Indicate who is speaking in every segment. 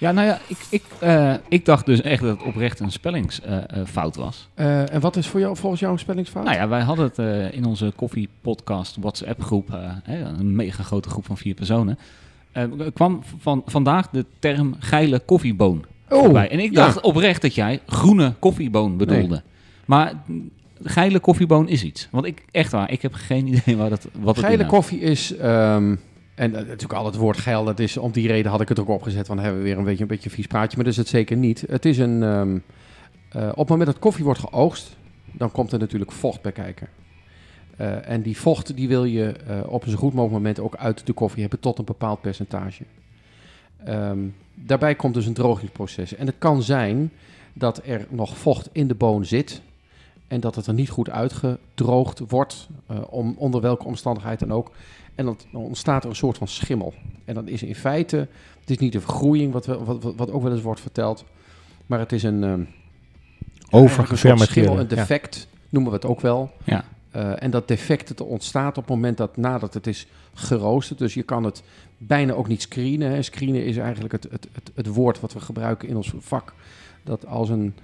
Speaker 1: Ja, nou ja, ik, ik, eh, ik dacht dus echt dat het oprecht een spellingsfout was.
Speaker 2: Eh, en wat is voor jou, volgens jou een spellingsfout?
Speaker 1: Nou ja, wij hadden het eh, in onze koffiepodcast WhatsApp groep, een mega grote groep van vier personen, kwam van, vandaag de term geile koffieboon
Speaker 2: oh,
Speaker 1: voorbij. En ik dacht oprecht dat jij groene koffieboon bedoelde. Maar geile koffieboon is iets. Want ik, echt waar, ik heb geen idee waar dat, wat het
Speaker 2: Geile koffie is... ehm, en eh, natuurlijk al het woord geil, dat is om die reden had ik het ook opgezet. Want hebben we weer een beetje een beetje vies praatje. Maar dat is het zeker niet. Het is een... ehm, eh, op het moment dat koffie wordt geoogst, dan komt er natuurlijk vocht bij kijken. Eh, en die vocht die wil je op een zo goed mogelijk moment ook uit de koffie hebben tot een bepaald percentage. Ehm, daarbij komt dus een drogingsproces. En het kan zijn dat er nog vocht in de boon zit en dat het er niet goed uitgedroogd wordt, eh, om, onder welke omstandigheid dan ook. En dan ontstaat er een soort van schimmel. En dat is in feite, het is niet een vergroeiing, wat, we, wat, wat- ook wel eens wordt verteld, maar het is een... ehm, eigenlijk een een defect noemen we het ook wel.
Speaker 1: Ja.
Speaker 2: Eh, en dat defect het ontstaat op het moment dat nadat het is geroosterd. Dus je kan het bijna ook niet screenen. Hè. Screenen is eigenlijk het, het, het, het woord wat we gebruiken in ons vak. Dat als een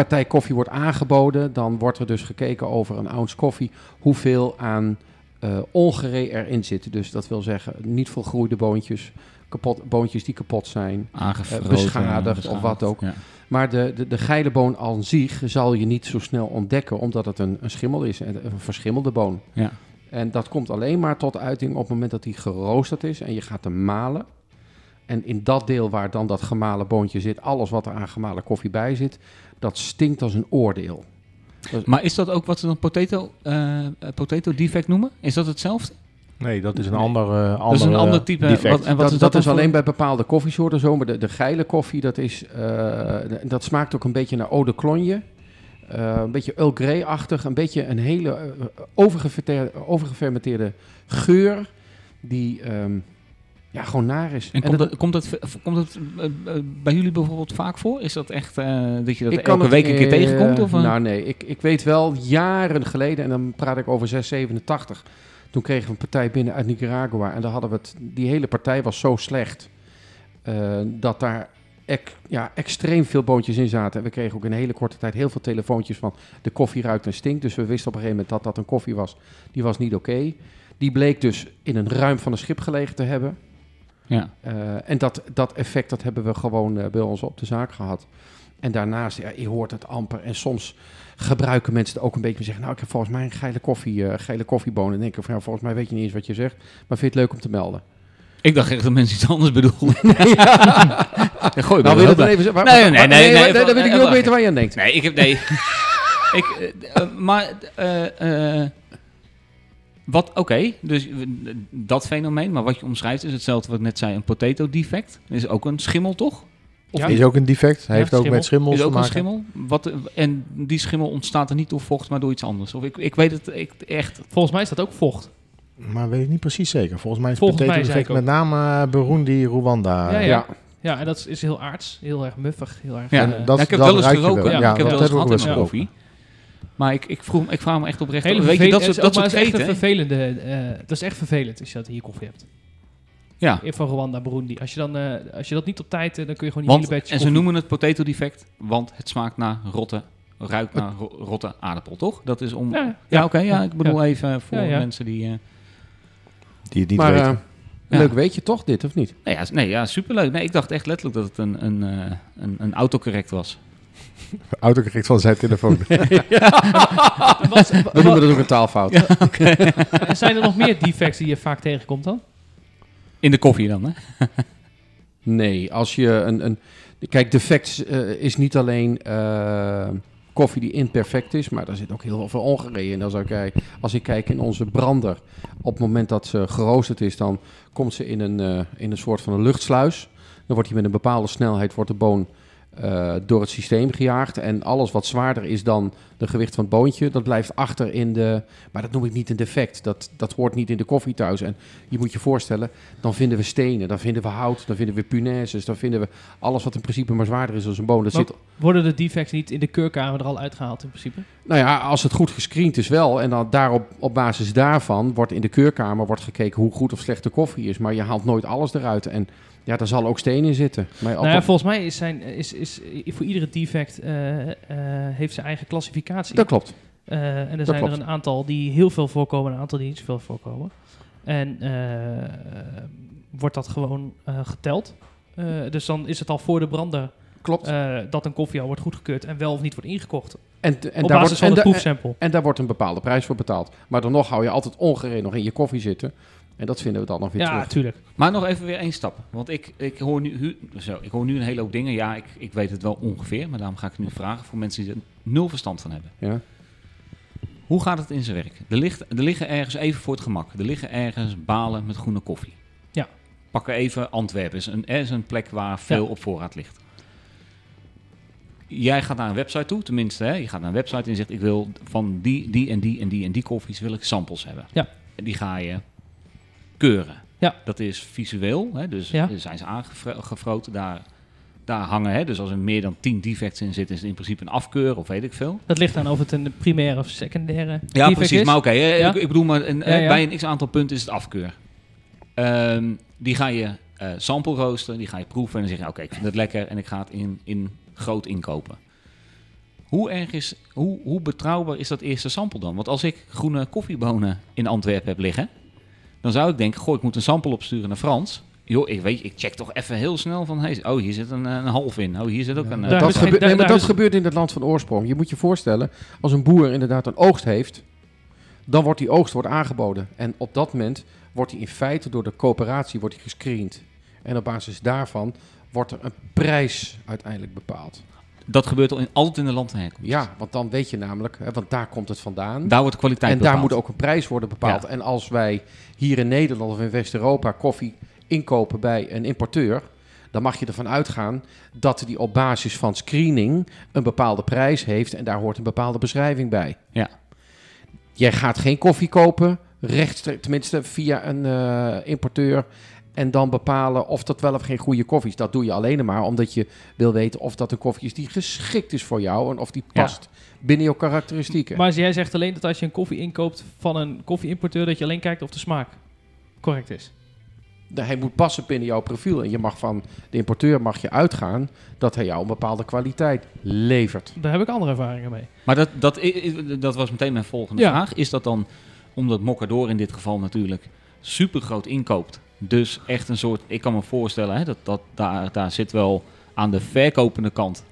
Speaker 2: partij koffie wordt aangeboden, dan wordt er dus gekeken over een ounce koffie hoeveel aan eh ongeree erin zit. Dus dat wil zeggen niet volgroeide boontjes, kapot, boontjes die kapot zijn. Eh, beschadigd of wat ook.
Speaker 1: Ja.
Speaker 2: Maar de, de, de geile boon aan zich zal je niet zo snel ontdekken, omdat het een, een schimmel is, een, een verschimmelde boon.
Speaker 1: Ja.
Speaker 2: En dat komt alleen maar tot uiting op het moment dat die geroosterd is en je gaat hem malen. En in dat deel waar dan dat gemalen boontje zit, alles wat er aan gemalen koffie bij zit, dat stinkt als een oordeel.
Speaker 1: Maar is dat ook wat ze dan potato, eh, potato defect noemen? Is dat hetzelfde?
Speaker 3: Nee, dat is een
Speaker 2: Nee.
Speaker 3: ander, eh,
Speaker 1: dat is een
Speaker 3: ander, eh,
Speaker 1: type.
Speaker 3: defect.
Speaker 1: Wat, en wat
Speaker 2: dat
Speaker 1: is
Speaker 2: dat is alleen bij bepaalde koffiesoorten zo, maar de, de geile koffie, dat, is, eh, dat smaakt ook een beetje naar eau de cologne. Eh, een beetje Earl Grey-achtig, een beetje een hele eh, overgefermenteerde, overgefermenteerde geur die ehm, ja, gewoon naar is.
Speaker 1: En
Speaker 2: En
Speaker 1: komt,
Speaker 2: dat-
Speaker 1: dat, komt, dat, komt dat eh, eh, bij jullie bijvoorbeeld vaak voor? Is dat echt eh, dat je dat elke week een keer tegenkomt? Of?
Speaker 2: Nou nee, ik, ik weet wel jaren geleden, en dan praat ik over 687. Toen kregen we een partij binnen uit Nicaragua. En daar hadden we het, die hele partij was zo slecht. dat daar ec- ja, extreem veel boontjes in zaten. En we kregen ook in een hele korte tijd heel veel telefoontjes van de koffie ruikt en stinkt. Dus we wisten op een gegeven moment dat dat een koffie was. Die was niet oké. Die bleek dus in een ruim van een schip gelegen te hebben.
Speaker 1: Ja.
Speaker 2: Eh, en dat, dat effect dat hebben we gewoon eh, bij ons op de zaak gehad. En daarnaast, ja, je hoort het amper. En soms gebruiken mensen het ook een beetje. en Zeggen, nou, ik heb volgens mij een geile, koffie, eh, geile koffieboon. En denk ik van, ja, volgens mij weet je niet eens wat je zegt. Maar vind je het leuk om te melden?
Speaker 1: Ik dacht echt dat mensen iets anders bedoelden. Ja, gooi
Speaker 2: nou, wil je dat even? Waar-
Speaker 1: Nee, nee, nee, nee,
Speaker 2: maar Dan wil ik
Speaker 1: eh,
Speaker 2: ook weten waar je aan denkt.
Speaker 1: Nee, ik heb... Nee. ik, maar... wat, oké, dus eh, dat fenomeen, maar wat je omschrijft is hetzelfde wat ik net zei, een potato defect. Is ook een schimmel, toch?
Speaker 3: Ja. Is ook een defect. Hij
Speaker 4: Ja,
Speaker 3: heeft ook
Speaker 4: schimmel.
Speaker 3: met schimmels
Speaker 1: Is
Speaker 3: te
Speaker 1: ook een
Speaker 3: maken.
Speaker 1: schimmel? Wat, eh, en die schimmel ontstaat er niet door vocht, maar door iets anders. Of ik, ik weet het ik, echt.
Speaker 4: Volgens mij is dat ook vocht.
Speaker 3: Maar weet ik niet precies zeker. Volgens mij is
Speaker 4: Volgens
Speaker 3: potato
Speaker 4: mij zei
Speaker 3: defect
Speaker 4: ik
Speaker 3: met name uh, Burundi, Rwanda.
Speaker 4: Ja, ja.
Speaker 2: Ja.
Speaker 4: Ja, en dat is heel aards. Heel erg muffig. Heel erg,
Speaker 1: Ja,
Speaker 4: eh,
Speaker 3: dat-
Speaker 1: Ja, ik heb
Speaker 3: dat
Speaker 1: wel eens geroken.
Speaker 3: wel.
Speaker 1: Ja,
Speaker 3: Ja,
Speaker 1: ik heb
Speaker 3: dat
Speaker 1: wel eens gehad in mijn koffie. Maar ik, ik, vroeg, ik vraag me echt oprecht.
Speaker 4: hele.
Speaker 1: Weet je, dat soort, dat soort
Speaker 4: is echt een vervelende... eh, dat is echt vervelend als je dat hier koffie hebt.
Speaker 1: Ja,
Speaker 4: Van Rwanda, Burundi. Als je, dan, eh, als je dat niet op tijd... eh, dan kun je gewoon die
Speaker 1: want,
Speaker 4: hele batch
Speaker 1: en ze noemen het potato defect, want het smaakt naar rotte, ruikt naar ro- rotte aardappel, toch? Dat is om... Ja,
Speaker 4: Ja,
Speaker 1: oké, ja, ik bedoel even voor
Speaker 4: Ja, ja.
Speaker 1: mensen die... eh,
Speaker 3: Die het niet
Speaker 2: maar
Speaker 3: weten.
Speaker 1: Ja.
Speaker 2: leuk weet je toch dit, of niet?
Speaker 1: nee, ja, nee, ja, superleuk. Nee, ik dacht echt letterlijk dat het een, een, eh, een, een autocorrect was.
Speaker 3: Autocorrect van zijn telefoon.
Speaker 2: We
Speaker 4: wat-
Speaker 2: noemen dat ook een taalfout.
Speaker 4: eh, zijn er nog meer defects die je vaak tegenkomt dan?
Speaker 1: In de koffie dan, hè?
Speaker 2: Nee, als je een... een kijk, defect eh, is niet alleen eh, koffie die imperfect is, maar daar zit ook heel veel ongereden in. Als ik, kijk- als ik kijk in onze brander, op het moment dat ze geroosterd is, dan komt ze in een, eh, in een soort van een luchtsluis. Dan wordt die met een bepaalde snelheid, wordt de boon, eh, door het systeem gejaagd. En alles wat zwaarder is dan de gewicht van het boontje, dat blijft achter in de... Maar dat noem ik niet een defect. Dat, dat hoort niet in de koffie thuis. En je moet je voorstellen, dan vinden we stenen, dan vinden we hout, dan vinden we punaises, dan vinden we alles wat in principe maar zwaarder is dan een boon. Dat zit,
Speaker 4: Worden de defects niet in de keurkamer er al uitgehaald in principe?
Speaker 2: nou ja, als het goed gescreend is wel. En dan daarop, op basis daarvan wordt in de keurkamer wordt gekeken hoe goed of slecht de koffie is. Maar je haalt nooit alles eruit. En ja, daar zal ook steen in zitten. Maar
Speaker 4: Nou ja, volgens mij is, zijn, is, is voor iedere defect eh, eh, heeft zijn eigen klassificatie.
Speaker 2: dat klopt.
Speaker 4: Eh, en er
Speaker 2: Dat
Speaker 4: zijn
Speaker 2: klopt.
Speaker 4: er een aantal die heel veel voorkomen, een aantal die niet zoveel voorkomen. En wordt dat gewoon geteld. Dus dan is het al voor de brander
Speaker 2: Klopt.
Speaker 4: dat een koffie al wordt goedgekeurd en wel of niet wordt ingekocht.
Speaker 2: en, en,
Speaker 4: op
Speaker 2: daar
Speaker 4: basis
Speaker 2: wordt,
Speaker 4: van
Speaker 2: en,
Speaker 4: het proefsample.
Speaker 2: en daar wordt een bepaalde prijs voor betaald. Maar dan nog hou je altijd ongereed nog in je koffie zitten. En dat vinden we dan nog weer
Speaker 4: Ja,
Speaker 2: terug.
Speaker 4: tuurlijk.
Speaker 1: Maar nog even weer één stap. Want ik, ik, hoor nu, hu- zo, ik hoor nu een hele hoop dingen. Ja, ik, ik weet het wel ongeveer. Maar daarom ga ik het nu vragen voor mensen die er nul verstand van hebben.
Speaker 2: Ja.
Speaker 1: Hoe gaat het in zijn werk? Er, ligt, er liggen ergens, even voor het gemak, er liggen ergens balen met groene koffie.
Speaker 4: Ja.
Speaker 1: Pak er even Antwerpen, is een, er is een plek waar veel op voorraad ligt. Jij gaat naar een website toe, tenminste, hè, je gaat naar een website en je zegt: Ik wil van die, die en die en die en die koffies wil ik samples hebben.
Speaker 4: Ja.
Speaker 1: En die ga je keuren.
Speaker 4: Ja.
Speaker 1: Dat is visueel, hè, dus
Speaker 4: Ja.
Speaker 1: zijn ze aangefroten. Daar, daar hangen, hè, dus als er meer dan 10 defects in zitten, is het in principe een afkeur of weet ik veel.
Speaker 4: Dat ligt aan of het een primaire of secundaire
Speaker 1: Ja, precies.
Speaker 4: is.
Speaker 1: Maar oké,
Speaker 4: Ja.
Speaker 1: ik, ik bedoel maar, een, bij een x-aantal punten is het afkeur. Ehm, die ga je eh sample roosten, die ga je proeven en dan zeg je, oké, ik vind het lekker en ik ga het in, in groot inkopen. Hoe erg is, hoe, hoe betrouwbaar is dat eerste sample dan? Want als ik groene koffiebonen in Antwerpen heb liggen, dan zou ik denken, goh, ik moet een sample opsturen naar Frans. Joh, ik weet, ik check toch even heel snel van, hey, oh, hier zit een, een half in. Oh, hier zit ook een... eh,
Speaker 2: dat gebe- nee, maar dat gebeurt in het land van oorsprong. Je moet je voorstellen, als een boer inderdaad een oogst heeft, dan wordt die oogst wordt aangeboden. En op dat moment wordt die in feite door de coöperatie wordt die gescreend. En op basis daarvan wordt er een prijs uiteindelijk bepaald.
Speaker 1: Dat gebeurt al in, altijd in de land van herkomst.
Speaker 2: Ja, want dan weet je namelijk, hè, want daar komt het vandaan.
Speaker 1: Daar wordt de kwaliteit
Speaker 2: en daar moet ook een prijs worden bepaald.
Speaker 1: Ja.
Speaker 2: En als wij hier in Nederland of in West-Europa koffie inkopen bij een importeur, dan mag je ervan uitgaan dat die op basis van screening een bepaalde prijs heeft en daar hoort een bepaalde beschrijving bij.
Speaker 1: Ja.
Speaker 2: Jij gaat geen koffie kopen, rechtstreeks, tenminste via een eh, importeur. En dan bepalen of dat wel of geen goede koffie is. Dat doe je alleen maar omdat je wil weten of dat een koffie is die geschikt is voor jou. En of die
Speaker 1: Ja.
Speaker 2: past binnen jouw karakteristieken.
Speaker 4: Maar jij zegt alleen dat als je een koffie inkoopt van een koffieimporteur, dat je alleen kijkt of de smaak correct is.
Speaker 2: Hij moet passen binnen jouw profiel. En je mag van de importeur mag je uitgaan dat hij jou een bepaalde kwaliteit levert.
Speaker 4: Daar heb ik andere ervaringen mee.
Speaker 1: Maar dat, dat, dat was meteen mijn volgende
Speaker 4: Ja.
Speaker 1: vraag. Is dat dan, omdat Mocador in dit geval natuurlijk super groot inkoopt, dus echt een soort, ik kan me voorstellen, hè, dat, dat daar, daar zit wel aan de verkopende kant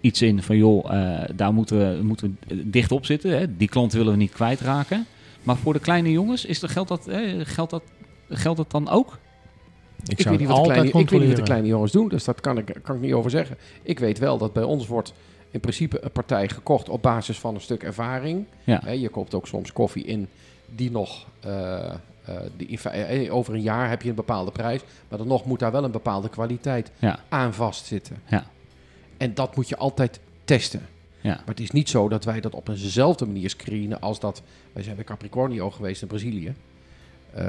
Speaker 1: iets in van joh, eh, daar moeten we, moeten we dicht op zitten. Hè. Die klant willen we niet kwijtraken. Maar voor de kleine jongens, is er, geldt, dat, eh, geldt, dat, geldt dat dan ook?
Speaker 2: Ik,
Speaker 3: zou
Speaker 2: weet niet wat de kleine, ik weet niet wat de kleine jongens doen, dus dat kan ik, kan ik niet over zeggen. Ik weet wel dat bij ons wordt in principe een partij gekocht op basis van een stuk ervaring.
Speaker 1: Ja.
Speaker 2: Hè, je koopt ook soms koffie in die nog... eh, die in fe- eh, over een jaar heb je een bepaalde prijs, maar dan nog moet daar wel een bepaalde kwaliteit
Speaker 1: Ja.
Speaker 2: aan vastzitten.
Speaker 1: Ja.
Speaker 2: En dat moet je altijd testen.
Speaker 1: Ja.
Speaker 2: Maar het is niet zo dat wij dat op eenzelfde manier screenen als dat... Wij zijn bij Capricornio geweest in Brazilië. Eh,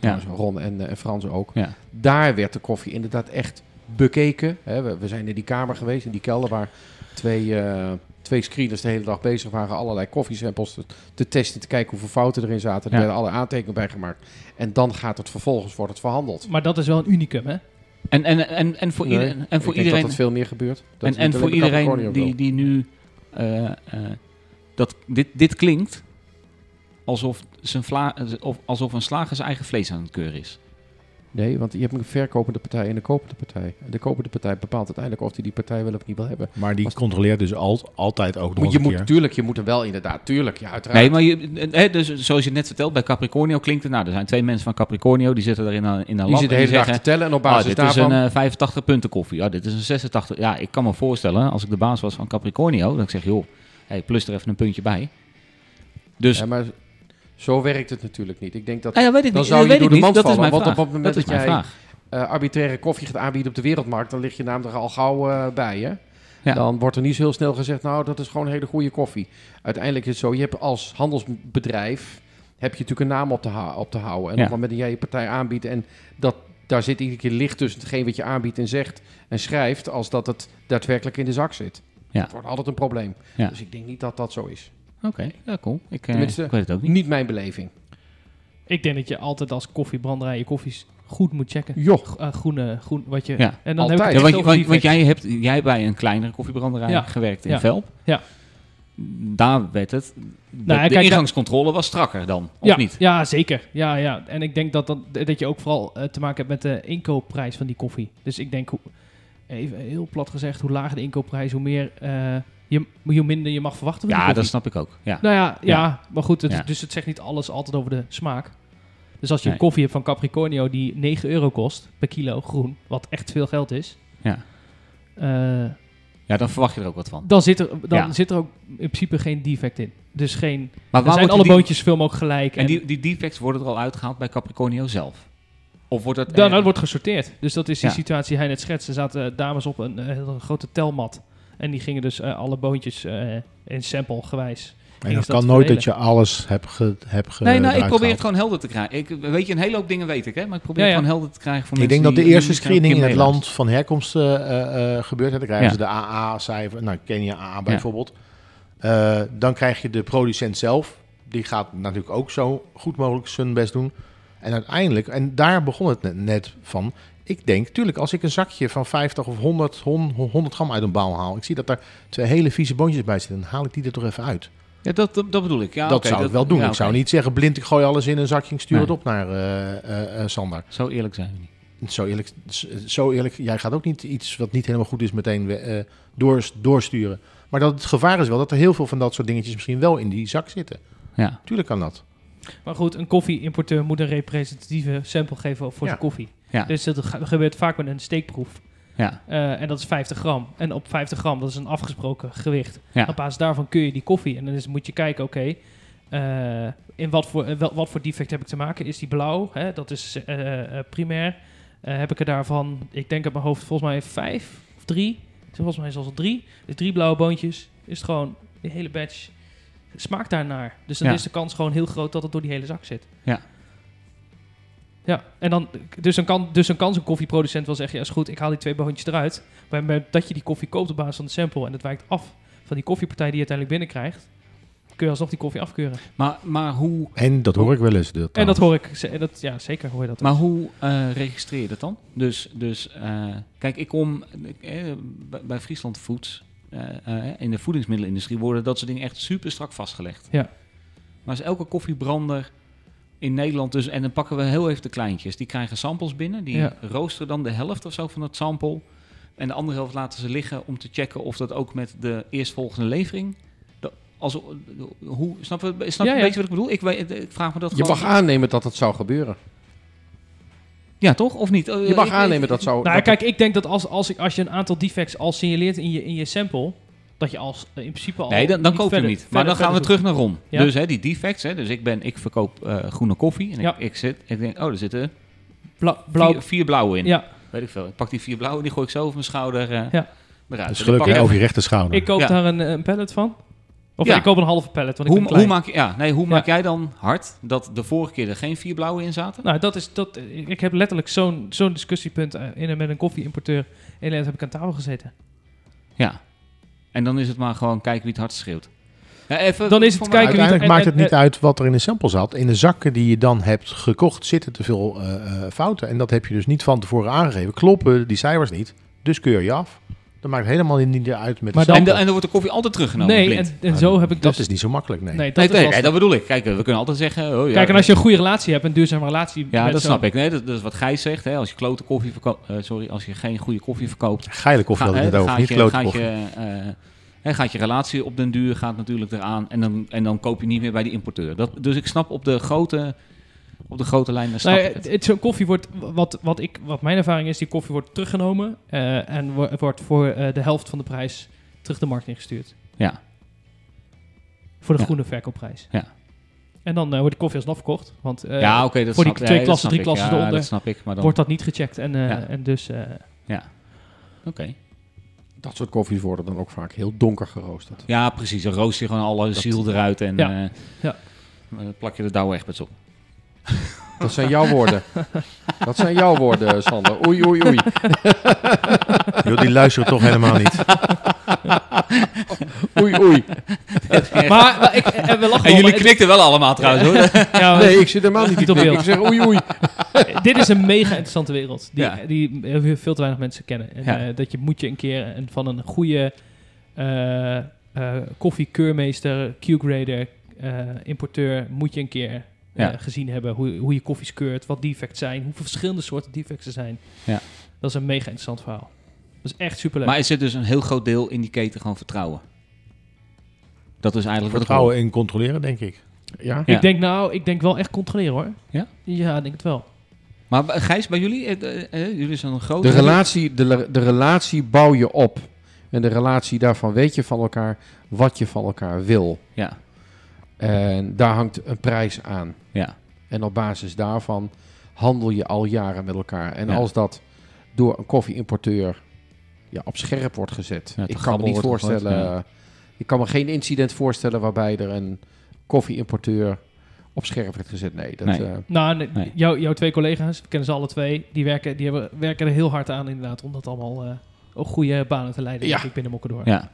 Speaker 2: ja. Ron en, eh, en Frans ook.
Speaker 1: Ja.
Speaker 2: Daar werd de koffie inderdaad echt bekeken. Hè, we, we zijn in die kamer geweest, in die kelder waar twee, eh, twee screeners de hele dag bezig waren allerlei koffiesamples te, te testen, te kijken hoeveel fouten erin zaten. Er
Speaker 1: Ja.
Speaker 2: werden alle aantekeningen bij gemaakt. En dan gaat het vervolgens wordt het verhandeld.
Speaker 4: Maar dat is wel een unicum, hè?
Speaker 1: En, en, en, en voor,
Speaker 2: Nee,
Speaker 1: ieder- en voor
Speaker 2: ik denk
Speaker 1: iedereen...
Speaker 2: dat het veel meer gebeurt. Dat
Speaker 1: en en voor iedereen die, die nu... eh, eh, dat, dit, dit klinkt alsof, zijn vla, of, alsof een slager zijn eigen vlees aan het keuren is.
Speaker 2: Nee, want je hebt een verkopende partij en een kopende partij. En de kopende partij bepaalt uiteindelijk of hij die partij wel of niet wil hebben.
Speaker 3: Maar die
Speaker 2: Was-
Speaker 3: controleert dus al, altijd ook nog
Speaker 2: je
Speaker 3: een
Speaker 2: moet,
Speaker 3: keer.
Speaker 2: tuurlijk, je moet hem wel inderdaad, tuurlijk, ja, uiteraard.
Speaker 1: Nee, maar je, eh, dus zoals je net vertelt, bij Capricornio klinkt het... Nou, er zijn twee mensen van Capricornio, die zitten er in een, in een
Speaker 2: die
Speaker 1: lab
Speaker 2: zit de
Speaker 1: en
Speaker 2: hele
Speaker 1: die
Speaker 2: dag te tellen en op
Speaker 1: Ah,
Speaker 2: basis
Speaker 1: dit
Speaker 2: daarvan...
Speaker 1: is een eh, 85 punten koffie. Ja, dit is een 86. Ja, ik kan me voorstellen, als ik de baas was van Capricornio, dat ik zeg, joh, hey, plus er even een puntje bij. Dus,
Speaker 2: ja, maar zo werkt het natuurlijk niet. Ik denk dat
Speaker 1: ah, ja, weet ik
Speaker 2: dan
Speaker 1: niet.
Speaker 2: zou
Speaker 1: dat
Speaker 2: je door de mand
Speaker 1: Dat is
Speaker 2: vallen,
Speaker 1: mijn
Speaker 2: want
Speaker 1: vraag.
Speaker 2: op het moment
Speaker 1: dat is
Speaker 2: dat jij-
Speaker 1: vraag.
Speaker 2: eh, arbitraire koffie gaat aanbieden op de wereldmarkt, dan lig je namelijk al gauw eh, bij, hè?
Speaker 1: Ja.
Speaker 2: Dan wordt er niet zo heel snel gezegd, nou, dat is gewoon hele goede koffie. Uiteindelijk is het zo, je hebt als handelsbedrijf, heb je natuurlijk een naam op te, hou- op te houden. En
Speaker 1: Ja.
Speaker 2: op het moment dat jij je partij aanbiedt en dat, daar zit iedere keer licht tussen hetgeen wat je aanbiedt en zegt en schrijft, als dat het daadwerkelijk in de zak zit.
Speaker 1: Ja.
Speaker 2: Het wordt altijd een probleem. Dus ik denk niet dat dat zo is.
Speaker 1: Oké, ja, cool. Ik, eh, ik weet het ook niet.
Speaker 2: Niet mijn beleving.
Speaker 4: Ik denk dat je altijd als koffiebranderij je koffies goed moet checken.
Speaker 2: Joh,
Speaker 4: G- eh, groene, groen, wat je...
Speaker 1: Ja.
Speaker 4: En dan
Speaker 2: Altijd.
Speaker 4: heb ik
Speaker 1: Ja, want, want, jij hebt jij hebt bij een kleinere koffiebranderij
Speaker 4: Ja.
Speaker 1: gewerkt in
Speaker 4: Ja.
Speaker 1: Velp.
Speaker 4: Ja.
Speaker 1: Daar werd het. De,
Speaker 4: ja,
Speaker 1: de
Speaker 4: kijk,
Speaker 1: ingangscontrole was strakker dan, of
Speaker 4: ja,
Speaker 1: niet?
Speaker 4: Ja, zeker. Ja, ja. En ik denk dat, dat, dat je ook vooral eh, te maken hebt met de inkoopprijs van die koffie. Dus ik denk, hoe, even heel plat gezegd, hoe lager de inkoopprijs, hoe meer eh, je, hoe minder je mag verwachten van
Speaker 1: Ja, dat snap ik ook. Ja.
Speaker 4: Nou ja, ja.
Speaker 1: Ja.
Speaker 4: maar goed, het, dus het zegt niet alles altijd over de smaak. Dus als je
Speaker 1: Nee.
Speaker 4: een koffie hebt van Capricornio die 9 euro kost per kilo groen, wat echt veel geld is,
Speaker 1: Ja.
Speaker 4: eh,
Speaker 1: ja, dan verwacht je er ook wat van.
Speaker 4: dan, zit er, dan
Speaker 1: Ja.
Speaker 4: zit er ook in principe geen defect in. Dus geen,
Speaker 1: Maar waar
Speaker 4: zijn alle boontjes zoveel mogelijk gelijk.
Speaker 1: En die, die defects worden er al uitgehaald bij Capricornio zelf? Of wordt dat...
Speaker 4: Dan, dat wordt gesorteerd. Dus dat is die
Speaker 1: Ja.
Speaker 4: situatie die hij net schetste. Er zaten dames op een, eh, hele grote telmat. En die gingen dus eh, alle boontjes eh, in sample gewijs.
Speaker 3: En dat
Speaker 4: dat
Speaker 3: kan nooit dat je alles hebt ge, hebt ge
Speaker 1: Nee, nou, ik probeer het gewoon helder te krijgen. Ik, weet je, een hele hoop dingen weet ik, hè? Maar ik probeer
Speaker 4: Ja,
Speaker 1: het gewoon helder te krijgen voor
Speaker 3: Ik denk dat de eerste screening in het land van herkomst eh, eh, eh, gebeurt. Hè. Dan krijgen
Speaker 1: Ja.
Speaker 3: ze de AA-cijfer, nou Kenia AA bijvoorbeeld. Eh, dan krijg je de producent zelf. Die gaat natuurlijk ook zo goed mogelijk zijn best doen. En uiteindelijk, en daar begon het net, net van. Ik denk, tuurlijk, als ik een zakje van 50 of 100, 100 gram uit een bouw haal. Ik zie dat daar twee hele vieze boontjes bij zitten. Dan haal ik die er toch even uit.
Speaker 1: Ja, dat, dat, dat bedoel ik. Ja,
Speaker 3: dat zou ik wel doen.
Speaker 1: ja,
Speaker 3: ik zou niet zeggen blind, ik gooi alles in een zakje en ik stuur
Speaker 1: Nee.
Speaker 3: het op naar eh eh, eh, Sander.
Speaker 1: Zo eerlijk zijn we niet.
Speaker 3: Zo eerlijk, zo eerlijk, jij gaat ook niet iets wat niet helemaal goed is meteen eh, door, doorsturen. Maar dat het gevaar is wel dat er heel veel van dat soort dingetjes misschien wel in die zak zitten.
Speaker 1: Ja.
Speaker 3: Tuurlijk kan dat.
Speaker 4: Maar goed, een koffieimporteur moet een representatieve sample geven voor
Speaker 3: Ja.
Speaker 4: zijn koffie.
Speaker 1: Ja.
Speaker 4: Dus dat ge- gebeurt vaak met een steekproef.
Speaker 1: Ja.
Speaker 4: Eh, en dat is 50 gram. En op 50 gram, dat is een afgesproken gewicht.
Speaker 1: Ja.
Speaker 4: Op basis daarvan kun je die koffie. En dan is, moet je kijken, oké, eh, in wat voor, eh, wat voor defect heb ik te maken? Is die blauw? Hè? Dat is primair. Heb ik er daarvan, ik denk op mijn hoofd, volgens mij vijf of drie. Volgens mij zelfs al drie. Dus drie blauwe boontjes. Is het gewoon, die hele batch smaakt daarnaar. Dus dan
Speaker 1: Ja.
Speaker 4: is de kans gewoon heel groot dat het door die hele zak zit.
Speaker 1: Ja.
Speaker 4: Ja, en dan, dus dan kan, dus dan kan zo'n koffieproducent wel zeggen, ja is goed, ik haal die twee boontjes eruit. Maar met dat je die koffie koopt op basis van de sample en het wijkt af van die koffiepartij die je uiteindelijk binnenkrijgt, kun je alsnog die koffie afkeuren.
Speaker 1: Maar, maar hoe,
Speaker 3: En dat hoor ik wel eens. Dat
Speaker 4: En dat hoor ik, en dat, ja zeker hoor je dat.
Speaker 1: maar
Speaker 4: ook.
Speaker 1: hoe eh, registreer je dat dan? Dus, dus eh, kijk, ik kom eh, bij, Friesland Foods, eh, eh, in de voedingsmiddelenindustrie worden dat soort dingen echt super strak vastgelegd.
Speaker 4: Ja.
Speaker 1: Maar als elke koffiebrander in Nederland dus, en dan pakken we heel even de kleintjes, die krijgen samples binnen, die
Speaker 4: Ja.
Speaker 1: roosteren dan de helft of zo van dat sample. En de andere helft laten ze liggen om te checken of dat ook met de eerstvolgende levering. dat- Als, hoe, snap je, snap je
Speaker 4: Ja,
Speaker 1: een
Speaker 4: ja.
Speaker 1: beetje wat ik bedoel? Ik, vraag me dat
Speaker 2: Je mag aannemen dat het zou gebeuren.
Speaker 1: Ja, toch? Of niet?
Speaker 2: Je mag
Speaker 1: ik-
Speaker 2: aannemen
Speaker 1: ik-
Speaker 2: dat zou...
Speaker 4: Nou,
Speaker 2: dat-
Speaker 4: kijk, ik denk dat als, als, ik, als je een aantal defects al signaleert in je, in je sample, dat je als eh, in principe al.
Speaker 1: Nee, dan, dan koop je hem
Speaker 4: verder-
Speaker 1: niet. Maar dan gaan we terug naar Ron.
Speaker 4: Ja.
Speaker 1: Dus hè, die defects. Hè, dus ik, ben, ik verkoop eh, groene koffie. En
Speaker 4: Ja.
Speaker 1: ik, ik, zit, ik denk, oh, er zitten.
Speaker 4: Bla- blauw.
Speaker 1: vier, vier blauwe in.
Speaker 4: Ja,
Speaker 1: Weet ik veel. Ik pak die vier blauwe en die gooi ik zo over mijn schouder eh,
Speaker 4: Ja.
Speaker 1: eruit.
Speaker 3: Dus
Speaker 1: En
Speaker 3: gelukkig over je rechter schouder.
Speaker 4: ik koop
Speaker 1: Ja.
Speaker 4: daar een, een pallet van. Of
Speaker 1: Ja.
Speaker 4: ik koop een halve pallet, want ik ben
Speaker 1: Hoe,
Speaker 4: klein.
Speaker 1: hoe, maak, je- ja, nee, hoe
Speaker 4: Ja.
Speaker 1: maak jij dan hard dat de vorige keer er geen vier blauwe in zaten?
Speaker 4: Nou, dat is, dat, ik heb letterlijk zo'n zo'n discussiepunt in, met een koffieimporteur. Nederland heb ik aan tafel gezeten.
Speaker 1: Ja. En dan is het maar gewoon kijken wie het hardst schreeuwt. Ja, even
Speaker 4: Dan is het kijken wie-
Speaker 3: Uiteindelijk
Speaker 4: en-
Speaker 3: maakt
Speaker 4: en-
Speaker 3: het niet uit wat er in de sample zat. In de zakken die je dan hebt gekocht zitten te veel eh, eh, fouten. En dat heb je dus niet van tevoren aangegeven. Kloppen die cijfers niet, dus keur je af. Dat maakt helemaal niet uit met
Speaker 4: Maar
Speaker 3: de
Speaker 4: dan-
Speaker 1: En, dan wordt de koffie altijd teruggenomen.
Speaker 4: nee,
Speaker 1: blind.
Speaker 4: en, en zo heb ik dus...
Speaker 3: dat is niet zo makkelijk, nee.
Speaker 4: Nee, dat
Speaker 1: Nee,
Speaker 4: is
Speaker 1: nee,
Speaker 4: lastig.
Speaker 1: nee, dat bedoel ik. Kijk, we kunnen altijd zeggen... Oh, ja,
Speaker 4: Kijk, en als je een goede relatie hebt, een duurzame relatie...
Speaker 1: Ja,
Speaker 4: met
Speaker 1: dat snap ik. Nee, dat, dat is wat Gijs zegt. Hè. Als je klote koffie verkoopt... eh, sorry, als je geen goede koffie verkoopt...
Speaker 3: Geile koffie
Speaker 1: ga-
Speaker 3: had ik
Speaker 1: hè,
Speaker 3: het
Speaker 1: dan
Speaker 3: over, niet
Speaker 1: gaat je,
Speaker 3: klote
Speaker 1: gaat
Speaker 3: koffie.
Speaker 1: je, eh, hè, gaat je relatie op den duur gaat natuurlijk eraan. En dan, en dan koop je niet meer bij die importeur. Dat, dus ik snap op de grote, op de grote
Speaker 4: Nee,
Speaker 1: ik het.
Speaker 4: zo'n koffie wordt, wat, wat, ik, wat mijn ervaring is, die koffie wordt teruggenomen eh, en wo- wordt voor eh, de helft van de prijs terug de markt ingestuurd.
Speaker 1: Ja.
Speaker 4: Voor de
Speaker 1: Ja.
Speaker 4: groene verkoopprijs. En dan eh, wordt de koffie alsnog verkocht. Want eh,
Speaker 1: ja, oké. dat
Speaker 4: voor die
Speaker 1: snap-
Speaker 4: twee
Speaker 1: ja,
Speaker 4: klassen, drie
Speaker 1: ik.
Speaker 4: klassen
Speaker 1: ja,
Speaker 4: eronder
Speaker 1: dat snap ik. Maar dan...
Speaker 4: wordt dat niet gecheckt. En, eh,
Speaker 1: Ja.
Speaker 4: en dus... eh,
Speaker 1: Oké.
Speaker 2: Dat soort koffies worden dan ook vaak heel donker geroosterd.
Speaker 1: Ja, precies. Dan roost je gewoon alle ziel eruit en
Speaker 4: Ja.
Speaker 1: eh,
Speaker 4: Ja.
Speaker 1: dan plak je de douwe echt op.
Speaker 2: Dat zijn jouw woorden. Dat zijn jouw woorden, Sander. Oei, oei, oei.
Speaker 3: Joh, die luisteren toch helemaal niet.
Speaker 2: Oei, oei.
Speaker 4: maar, maar ik, en we lachen
Speaker 1: En jullie knikten wel allemaal trouwens hoor.
Speaker 4: ja,
Speaker 2: Nee, ik zit helemaal niet
Speaker 4: Niet
Speaker 2: te
Speaker 4: op
Speaker 2: knikken. Ik zeg oei, oei.
Speaker 4: dit is een mega interessante wereld. Die,
Speaker 1: Ja.
Speaker 4: die heel veel te weinig mensen kennen. En,
Speaker 1: Ja.
Speaker 4: eh, dat je moet je een keer een, van een goede eh eh koffiekeurmeester, Q-grader, eh, importeur, moet je een keer eh,
Speaker 1: Ja.
Speaker 4: gezien hebben. Hoe, hoe je koffies keurt, wat defects zijn, hoeveel verschillende soorten defects er zijn.
Speaker 1: Ja.
Speaker 4: Dat is een mega interessant verhaal. Dat is echt superleuk.
Speaker 1: Maar is er dus een heel groot deel in die keten gewoon vertrouwen? Dat is eigenlijk wat ik
Speaker 3: Vertrouwen in controleren, denk ik.
Speaker 2: Ja?
Speaker 1: Ja.
Speaker 4: Ik denk nou, ik denk wel echt controleren hoor.
Speaker 1: Ja?
Speaker 4: Ja, ik denk het wel.
Speaker 1: Maar bij- Gijs, bij jullie, eh, eh, eh, jullie zijn een groot...
Speaker 2: De relatie, de, de relatie bouw je op. En de relatie daarvan weet je van elkaar wat je van elkaar wil.
Speaker 1: Ja,
Speaker 2: En daar hangt een prijs aan.
Speaker 1: ja,
Speaker 2: En op basis daarvan handel je al jaren met elkaar. En
Speaker 1: Ja.
Speaker 2: als dat door een koffieimporteur ja, op scherp wordt gezet.
Speaker 1: Ja,
Speaker 2: ik kan me niet
Speaker 1: gegooid,
Speaker 2: voorstellen.
Speaker 1: ja.
Speaker 2: Ik kan me geen incident voorstellen waarbij er een koffieimporteur op scherp werd gezet. Nee, dat,
Speaker 1: Nee.
Speaker 2: eh,
Speaker 4: Nou, nee,
Speaker 1: Nee.
Speaker 4: jou- jouw twee collega's, we kennen ze alle twee, die werken, die hebben, werken er heel hard aan inderdaad om dat allemaal eh, ook goede banen te leiden,
Speaker 2: Ja.
Speaker 4: denk ik, binnen Mokkedor.
Speaker 1: ja.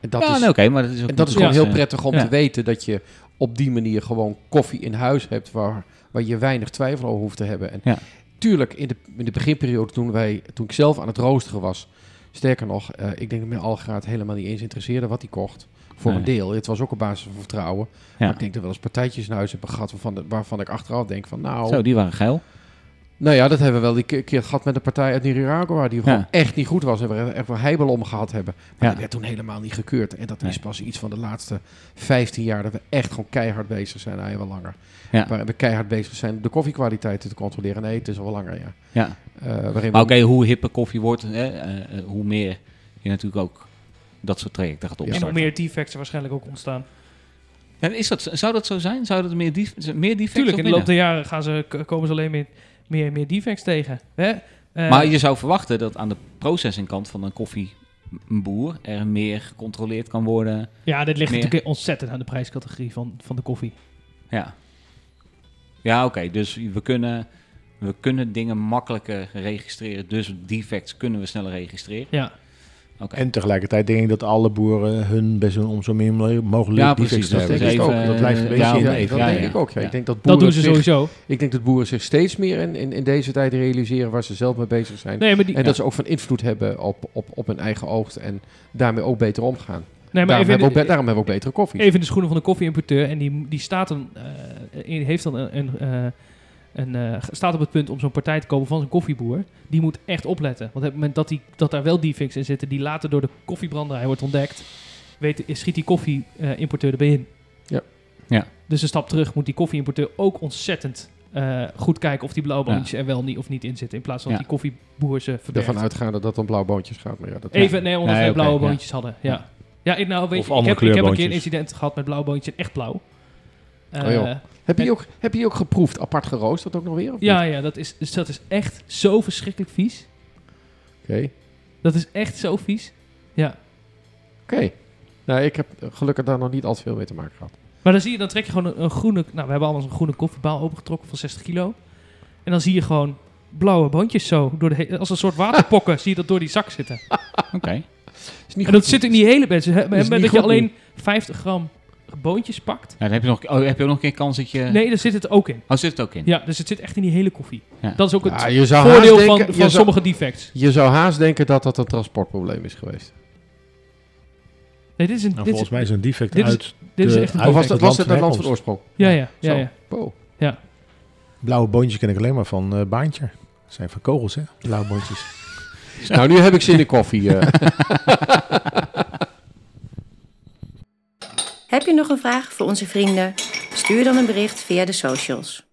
Speaker 2: En dat
Speaker 1: ja,
Speaker 2: is,
Speaker 1: nee, maar dat is ook...
Speaker 2: en dat is
Speaker 1: goed,
Speaker 2: gewoon heel prettig om te weten dat je op die manier gewoon koffie in huis hebt waar, waar je weinig twijfel over hoeft te hebben. En
Speaker 1: Ja.
Speaker 2: tuurlijk, in de, in de beginperiode toen, wij, toen ik zelf aan het roosteren was, sterker nog, eh, ik denk dat mijn Algraad helemaal niet eens interesseerde wat hij kocht. Voor
Speaker 1: Nee.
Speaker 2: een deel. Het was ook op basis van vertrouwen.
Speaker 1: Ja.
Speaker 2: Maar ik denk dat we wel eens partijtjes in huis hebben gehad waarvan, de- waarvan ik achteraf denk van nou...
Speaker 1: Zo, die waren geil.
Speaker 2: Nou ja, dat hebben we wel die ke- keer gehad met een partij uit Nicaragua die gewoon
Speaker 1: Ja.
Speaker 2: echt niet goed was en we er echt wel heibel om gehad hebben. Maar
Speaker 1: Ja.
Speaker 2: dat werd toen helemaal niet gekeurd. En dat is pas iets van de laatste 15 jaar dat we echt gewoon keihard bezig zijn, eigenlijk wel langer.
Speaker 1: Ja.
Speaker 2: Waar we keihard bezig zijn de koffiekwaliteiten te controleren. Nee, het is al wel langer, ja.
Speaker 1: Ja.
Speaker 2: Eh, waarin
Speaker 1: Maar
Speaker 2: we-
Speaker 1: oké, hoe hipper koffie wordt, hè, eh, eh, hoe meer je natuurlijk ook dat soort trajecten gaat
Speaker 4: En nog
Speaker 1: opstarten.
Speaker 4: meer defects er waarschijnlijk ook ontstaan.
Speaker 1: Ja, is dat, zou dat zo zijn? Zou dat meer, meer defects
Speaker 4: Tuurlijk, in de loop der jaren gaan ze, komen ze alleen meer, meer, meer defects tegen. Hè? Eh,
Speaker 1: Maar je zou verwachten dat aan de processingkant van een koffieboer er meer gecontroleerd kan worden.
Speaker 4: ja, dit ligt
Speaker 1: meer-
Speaker 4: natuurlijk ontzettend aan de prijscategorie van, van de koffie.
Speaker 1: Ja, ja oké. dus we kunnen, we kunnen dingen makkelijker registreren. Dus defects kunnen we sneller registreren.
Speaker 4: Ja,
Speaker 1: Oké.
Speaker 3: En tegelijkertijd denk ik dat alle boeren hun best doen om zo min mogelijk
Speaker 1: Ja,
Speaker 3: defects
Speaker 1: precies,
Speaker 3: te
Speaker 1: dat
Speaker 3: hebben.
Speaker 2: even,
Speaker 3: dat blijft een
Speaker 1: eh,
Speaker 3: beetje
Speaker 1: ja,
Speaker 3: in
Speaker 2: ja,
Speaker 3: de
Speaker 2: dat
Speaker 3: even.
Speaker 1: ja,
Speaker 2: denk
Speaker 1: ja.
Speaker 2: ik ook. Ik denk dat
Speaker 4: dat
Speaker 2: boeren
Speaker 4: doen ze
Speaker 2: zich-
Speaker 4: sowieso.
Speaker 2: Ik denk dat boeren zich steeds meer in, in, in deze tijd realiseren waar ze zelf mee bezig zijn.
Speaker 4: Nee, maar, die,
Speaker 2: En dat ze ook van invloed hebben op, op, op hun eigen oogst en daarmee ook beter omgaan.
Speaker 4: nee, maar
Speaker 2: daarom,
Speaker 4: even,
Speaker 2: hebben ook, daarom hebben we ook betere koffies.
Speaker 4: even in de schoenen van de koffieimporteur. En die, die staat dan, eh, heeft dan een, een, eh, een, eh, staat op het punt om zo'n partij te kopen van zijn koffieboer. Die moet echt opletten. Want op het moment dat, die, dat daar wel defects in zitten, die later door de koffiebranderij wordt ontdekt, weet, schiet die koffieimporteur erbij in.
Speaker 2: Ja.
Speaker 1: Ja.
Speaker 4: Dus een stap terug moet die koffieimporteur ook ontzettend eh, goed kijken of die blauwboontjes er wel niet of niet in zitten. In plaats van
Speaker 1: Ja.
Speaker 4: dat die koffieboer ze verbergt.
Speaker 2: Ervan uitgaande dat het om blauwe boontjes gaat. Maar ja, dat
Speaker 4: Even, nee, omdat
Speaker 1: Nee,
Speaker 4: we
Speaker 1: oké,
Speaker 4: blauwe
Speaker 1: ja.
Speaker 4: boontjes hadden. Ja. Ja, ik, nou, weet
Speaker 3: Of
Speaker 4: je, ik
Speaker 3: andere
Speaker 4: heb, ik heb een keer een incident gehad met blauwe boontjes en echt blauw.
Speaker 2: Oh, heb, je ook, heb je ook geproefd, apart geroosterd ook nog weer? Of
Speaker 4: ja,
Speaker 2: niet?
Speaker 4: ja dat, is, dus dat is echt zo verschrikkelijk vies.
Speaker 2: Oké.
Speaker 4: Dat is echt zo vies. Ja.
Speaker 2: Oké. Nou, ik heb gelukkig daar nog niet al te veel mee te maken gehad.
Speaker 4: Maar dan zie je, dan trek je gewoon een, een groene... Nou, we hebben allemaal een groene koffiebaal opengetrokken van 60 kilo. En dan zie je gewoon blauwe boontjes zo. Door de he- als een soort waterpokken zie je dat door die zak zitten.
Speaker 1: Oké.
Speaker 2: Is niet
Speaker 4: En dat zit in die hele bed. Dus,
Speaker 2: niet
Speaker 4: dat je alleen 50 gram boontjes pakt.
Speaker 1: Ja, dan heb je, nog, oh, heb je ook nog een keer kans dat je...
Speaker 4: Nee, daar zit het ook in.
Speaker 1: Oh, zit het ook in?
Speaker 4: Ja, dus het zit echt in die hele koffie.
Speaker 1: Ja.
Speaker 4: Dat is ook het
Speaker 2: Ja, je zou
Speaker 4: voordeel
Speaker 2: haast
Speaker 4: van,
Speaker 2: denken-
Speaker 4: van
Speaker 2: je zou-
Speaker 4: sommige defects.
Speaker 2: Je zou haast denken dat dat een transportprobleem is geweest.
Speaker 4: Nee, dit is een...
Speaker 3: Nou,
Speaker 4: dit
Speaker 3: volgens
Speaker 4: is,
Speaker 3: mij is een defect
Speaker 4: dit is-
Speaker 3: uit
Speaker 4: dit is
Speaker 3: de-
Speaker 4: echt een...
Speaker 3: uit-
Speaker 2: Of was
Speaker 3: het
Speaker 2: dat,
Speaker 3: land
Speaker 2: was het land van oorsprong?
Speaker 4: Ja, ja, ja,
Speaker 2: Zo.
Speaker 4: ja.
Speaker 2: Wow.
Speaker 3: Blauwe boontjes ken ik alleen maar van eh, Baantje. Dat zijn van kogels, hè? Blauwe boontjes.
Speaker 2: Nou, nu heb ik zin in koffie. eh.
Speaker 5: Heb je nog een vraag voor onze vrienden? Stuur dan een bericht via de socials.